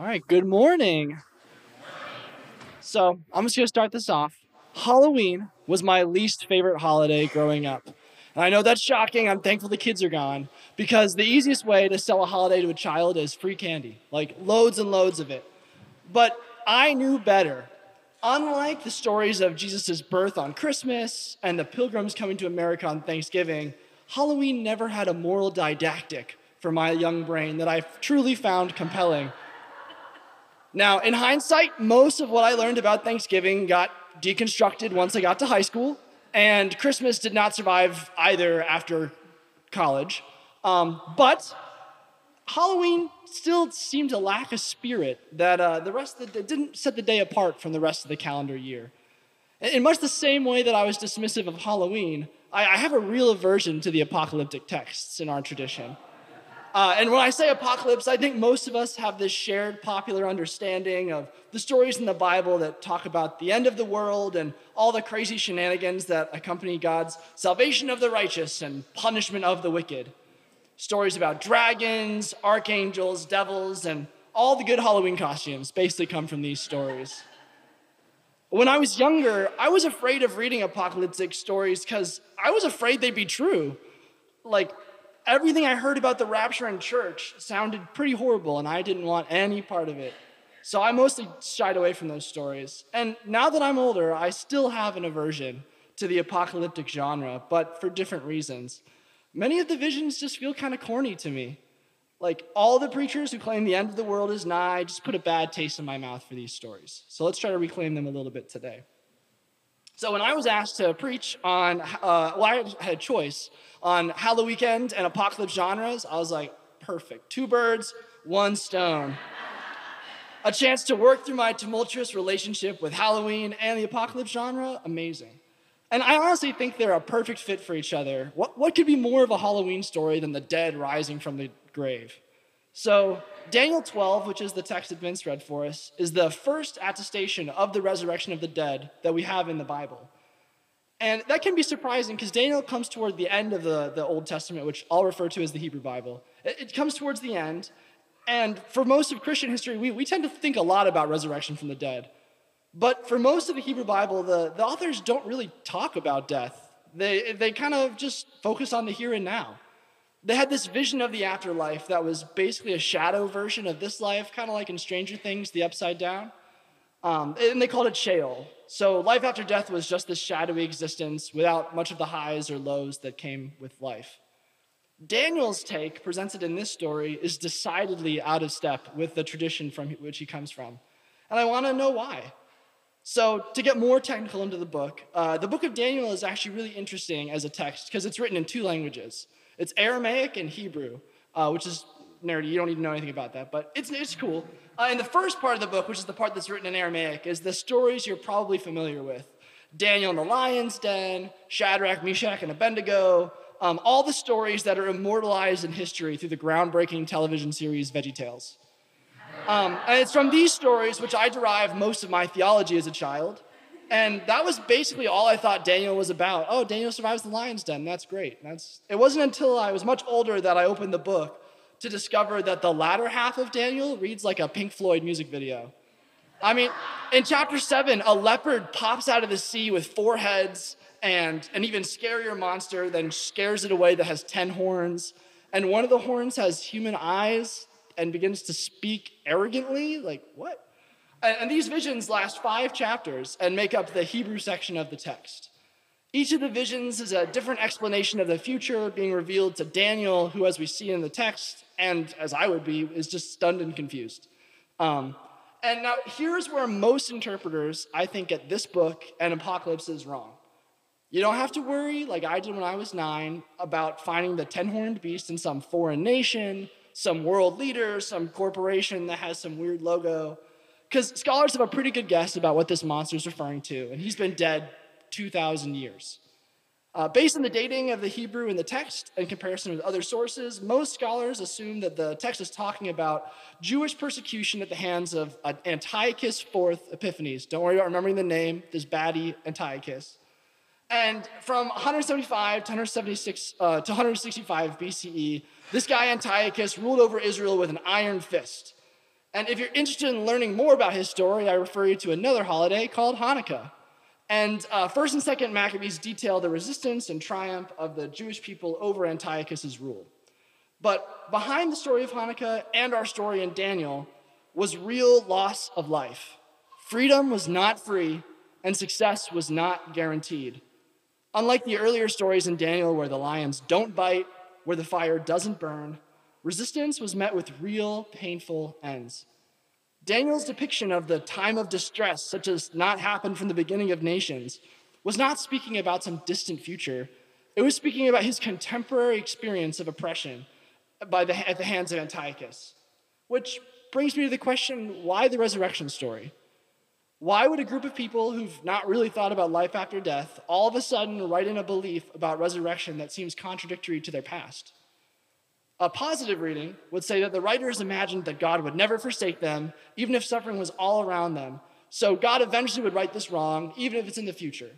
All right, good morning. So, I'm just to start this off. Halloween was my least favorite holiday growing up. And I know that's shocking. I'm thankful the kids are gone because the easiest way to sell a holiday to a child is free candy, like loads and loads of it. But I knew better. Unlike the stories of Jesus' birth on Christmas and the pilgrims coming to America on Thanksgiving, Halloween never had a moral didactic for my young brain that I truly found compelling. Now, in hindsight, most of what I learned about Thanksgiving got deconstructed once I got to high school, and Christmas did not survive either after college. Um, but Halloween still seemed to lack a spirit that uh, the rest of the didn't set the day apart from the rest of the calendar year. In much the same way that I was dismissive of Halloween, I, I have a real aversion to the apocalyptic texts in our tradition. Uh, and when I say apocalypse, I think most of us have this shared popular understanding of the stories in the Bible that talk about the end of the world and all the crazy shenanigans that accompany God's salvation of the righteous and punishment of the wicked. Stories about dragons, archangels, devils, and all the good Halloween costumes basically come from these stories. When I was younger, I was afraid of reading apocalyptic stories because I was afraid they'd be true. Like, everything I heard about the rapture in church sounded pretty horrible, and I didn't want any part of it. So I mostly shied away from those stories. And now that I'm older, I still have an aversion to the apocalyptic genre, but for different reasons. Many of the visions just feel kind of corny to me. Like all the preachers who claim the end of the world is nigh just put a bad taste in my mouth for these stories. So let's try to reclaim them a little bit today. So when I was asked to preach on, uh, well, I had a choice on Halloween and apocalypse genres. I was like, perfect. Two birds, one stone. a chance to work through my tumultuous relationship with Halloween and the apocalypse genre, amazing. And I honestly think they're a perfect fit for each other. What, what could be more of a Halloween story than the dead rising from the grave? So, Daniel 12, which is the text that Vince read for us, is the first attestation of the resurrection of the dead that we have in the Bible. And that can be surprising because Daniel comes toward the end of the, the Old Testament, which I'll refer to as the Hebrew Bible. It, it comes towards the end. And for most of Christian history, we, we tend to think a lot about resurrection from the dead. But for most of the Hebrew Bible, the, the authors don't really talk about death. They, they kind of just focus on the here and now. They had this vision of the afterlife that was basically a shadow version of this life, kind of like in Stranger Things, the upside down. Um, and they called it Sheol. So life after death was just this shadowy existence without much of the highs or lows that came with life. Daniel's take, presented in this story, is decidedly out of step with the tradition from which he comes from. And I want to know why. So, to get more technical into the book, uh, the book of Daniel is actually really interesting as a text because it's written in two languages. It's Aramaic and Hebrew, uh, which is nerdy. You don't need to know anything about that, but it's, it's cool. Uh, and the first part of the book, which is the part that's written in Aramaic, is the stories you're probably familiar with Daniel in the lion's den, Shadrach, Meshach, and Abednego, um, all the stories that are immortalized in history through the groundbreaking television series VeggieTales. Um, and it's from these stories which I derive most of my theology as a child. And that was basically all I thought Daniel was about. Oh, Daniel survives the lion's den. That's great. That's, it wasn't until I was much older that I opened the book to discover that the latter half of Daniel reads like a Pink Floyd music video. I mean, in chapter seven, a leopard pops out of the sea with four heads and an even scarier monster then scares it away that has 10 horns. And one of the horns has human eyes and begins to speak arrogantly. Like, what? And these visions last five chapters and make up the Hebrew section of the text. Each of the visions is a different explanation of the future being revealed to Daniel, who, as we see in the text, and as I would be, is just stunned and confused. Um, and now here's where most interpreters, I think, get this book and Apocalypse is wrong. You don't have to worry, like I did when I was nine, about finding the ten horned beast in some foreign nation, some world leader, some corporation that has some weird logo. Because scholars have a pretty good guess about what this monster is referring to, and he's been dead 2,000 years. Uh, based on the dating of the Hebrew in the text in comparison with other sources, most scholars assume that the text is talking about Jewish persecution at the hands of Antiochus IV Epiphanes. Don't worry about remembering the name, this baddie Antiochus. And from 175 to 176 uh, to 165 BCE, this guy Antiochus ruled over Israel with an iron fist. And if you're interested in learning more about his story, I refer you to another holiday called Hanukkah. And uh, first and second Maccabees detail the resistance and triumph of the Jewish people over Antiochus's rule. But behind the story of Hanukkah and our story in Daniel was real loss of life. Freedom was not free, and success was not guaranteed. Unlike the earlier stories in Daniel where the lions don't bite, where the fire doesn't burn, resistance was met with real painful ends. Daniel's depiction of the time of distress, such as not happened from the beginning of nations, was not speaking about some distant future. It was speaking about his contemporary experience of oppression by the, at the hands of Antiochus. Which brings me to the question why the resurrection story? Why would a group of people who've not really thought about life after death all of a sudden write in a belief about resurrection that seems contradictory to their past? A positive reading would say that the writers imagined that God would never forsake them, even if suffering was all around them. So God eventually would right this wrong, even if it's in the future.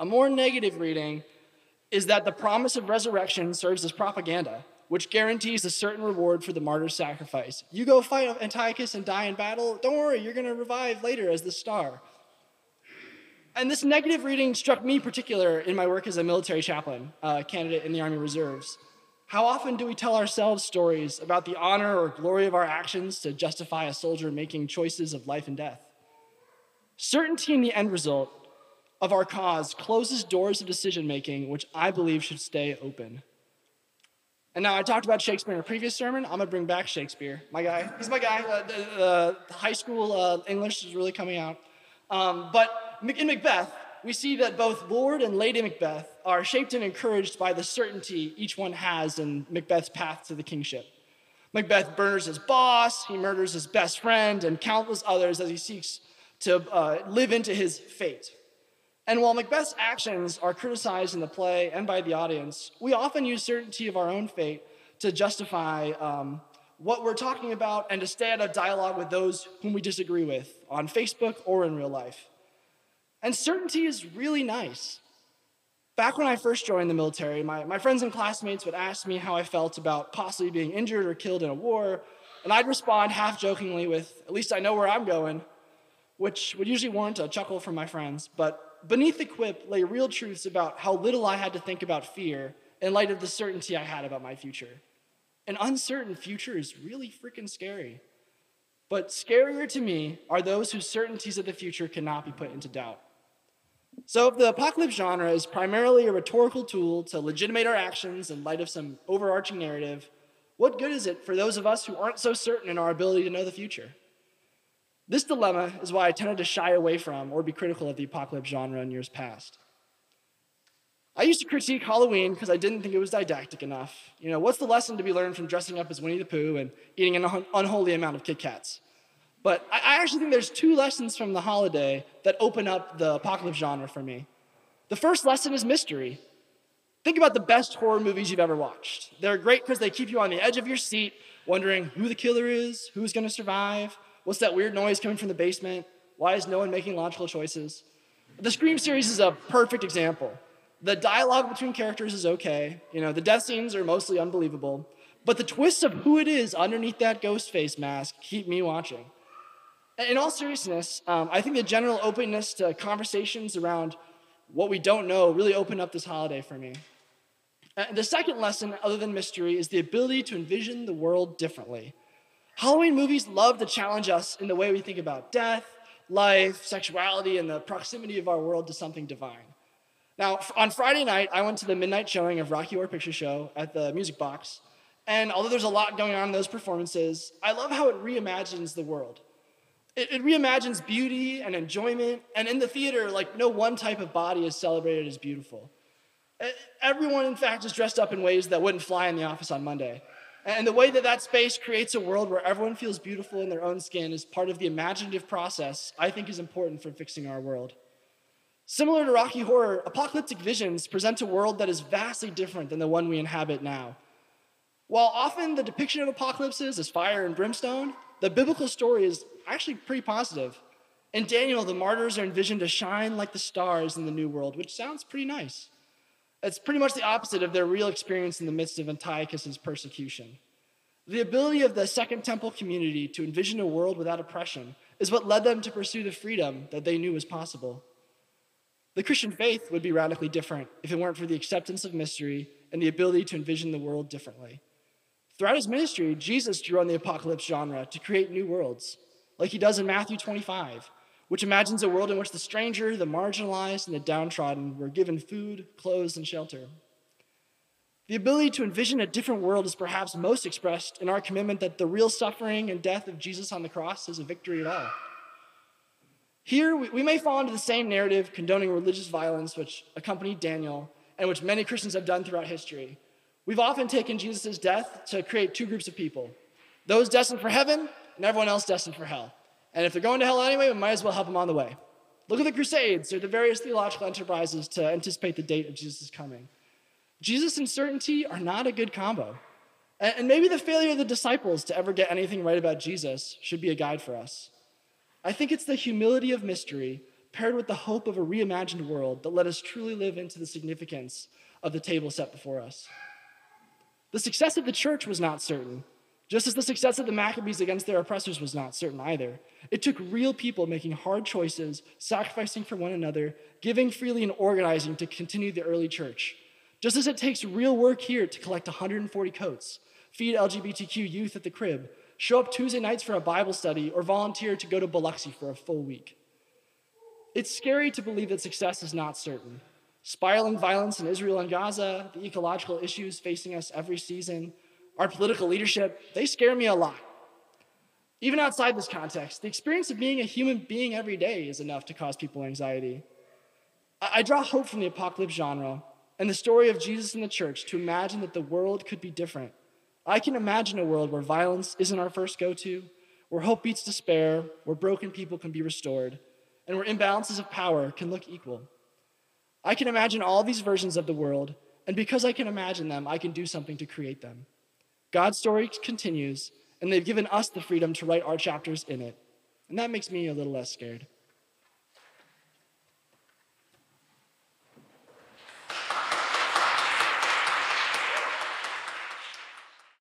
A more negative reading is that the promise of resurrection serves as propaganda which guarantees a certain reward for the martyr's sacrifice. You go fight Antiochus and die in battle, don't worry, you're going to revive later as the star. And this negative reading struck me particular in my work as a military chaplain, uh, candidate in the Army Reserves. How often do we tell ourselves stories about the honor or glory of our actions to justify a soldier making choices of life and death? Certainty in the end result of our cause closes doors of decision making, which I believe should stay open. And now I talked about Shakespeare in a previous sermon. I'm gonna bring back Shakespeare, my guy. He's my guy. Uh, the, high school uh, English is really coming out. Um, but in Macbeth, we see that both Lord and Lady Macbeth are shaped and encouraged by the certainty each one has in Macbeth's path to the kingship. Macbeth murders his boss, he murders his best friend, and countless others as he seeks to uh, live into his fate. And while Macbeth's actions are criticized in the play and by the audience, we often use certainty of our own fate to justify um, what we're talking about and to stay out of dialogue with those whom we disagree with on Facebook or in real life. And certainty is really nice. Back when I first joined the military, my, my friends and classmates would ask me how I felt about possibly being injured or killed in a war, and I'd respond half jokingly with, At least I know where I'm going, which would usually warrant a chuckle from my friends, but beneath the quip lay real truths about how little I had to think about fear in light of the certainty I had about my future. An uncertain future is really freaking scary. But scarier to me are those whose certainties of the future cannot be put into doubt. So, if the apocalypse genre is primarily a rhetorical tool to legitimate our actions in light of some overarching narrative, what good is it for those of us who aren't so certain in our ability to know the future? This dilemma is why I tended to shy away from or be critical of the apocalypse genre in years past. I used to critique Halloween because I didn't think it was didactic enough. You know, what's the lesson to be learned from dressing up as Winnie the Pooh and eating an un- unholy amount of Kit Kats? But I, actually think there's two lessons from the holiday that open up the apocalypse genre for me. The first lesson is mystery. Think about the best horror movies you've ever watched. They're great because they keep you on the edge of your seat, wondering who the killer is, who's going to survive, What's that weird noise coming from the basement? Why is no one making logical choices? The Scream series is a perfect example. The dialogue between characters is okay. You know, the death scenes are mostly unbelievable. But the twists of who it is underneath that ghost face mask keep me watching. In all seriousness, um, I think the general openness to conversations around what we don't know really opened up this holiday for me. And the second lesson, other than mystery, is the ability to envision the world differently. Halloween movies love to challenge us in the way we think about death, life, sexuality, and the proximity of our world to something divine. Now, on Friday night, I went to the midnight showing of Rocky Horror Picture Show at the Music Box. And although there's a lot going on in those performances, I love how it reimagines the world. It, it reimagines beauty and enjoyment. And in the theater, like no one type of body is celebrated as beautiful. Everyone, in fact, is dressed up in ways that wouldn't fly in the office on Monday. And the way that that space creates a world where everyone feels beautiful in their own skin is part of the imaginative process I think is important for fixing our world. Similar to Rocky Horror, apocalyptic visions present a world that is vastly different than the one we inhabit now. While often the depiction of apocalypses is fire and brimstone, the biblical story is actually pretty positive. In Daniel, the martyrs are envisioned to shine like the stars in the new world, which sounds pretty nice. It's pretty much the opposite of their real experience in the midst of Antiochus's persecution. The ability of the Second Temple community to envision a world without oppression is what led them to pursue the freedom that they knew was possible. The Christian faith would be radically different if it weren't for the acceptance of mystery and the ability to envision the world differently. Throughout his ministry, Jesus drew on the apocalypse genre to create new worlds, like he does in Matthew 25, which imagines a world in which the stranger, the marginalized, and the downtrodden were given food, clothes, and shelter. The ability to envision a different world is perhaps most expressed in our commitment that the real suffering and death of Jesus on the cross is a victory at all. Here, we may fall into the same narrative condoning religious violence which accompanied Daniel and which many Christians have done throughout history. We've often taken Jesus' death to create two groups of people those destined for heaven and everyone else destined for hell. And if they're going to hell anyway, we might as well help them on the way. Look at the Crusades or the various theological enterprises to anticipate the date of Jesus' coming. Jesus and certainty are not a good combo. And maybe the failure of the disciples to ever get anything right about Jesus should be a guide for us. I think it's the humility of mystery paired with the hope of a reimagined world that let us truly live into the significance of the table set before us. The success of the church was not certain, just as the success of the Maccabees against their oppressors was not certain either. It took real people making hard choices, sacrificing for one another, giving freely, and organizing to continue the early church. Just as it takes real work here to collect 140 coats, feed LGBTQ youth at the crib, show up Tuesday nights for a Bible study, or volunteer to go to Biloxi for a full week. It's scary to believe that success is not certain. Spiraling violence in Israel and Gaza, the ecological issues facing us every season, our political leadership, they scare me a lot. Even outside this context, the experience of being a human being every day is enough to cause people anxiety. I draw hope from the apocalypse genre and the story of Jesus and the church to imagine that the world could be different. I can imagine a world where violence isn't our first go to, where hope beats despair, where broken people can be restored, and where imbalances of power can look equal. I can imagine all these versions of the world, and because I can imagine them, I can do something to create them. God's story continues, and they've given us the freedom to write our chapters in it. And that makes me a little less scared.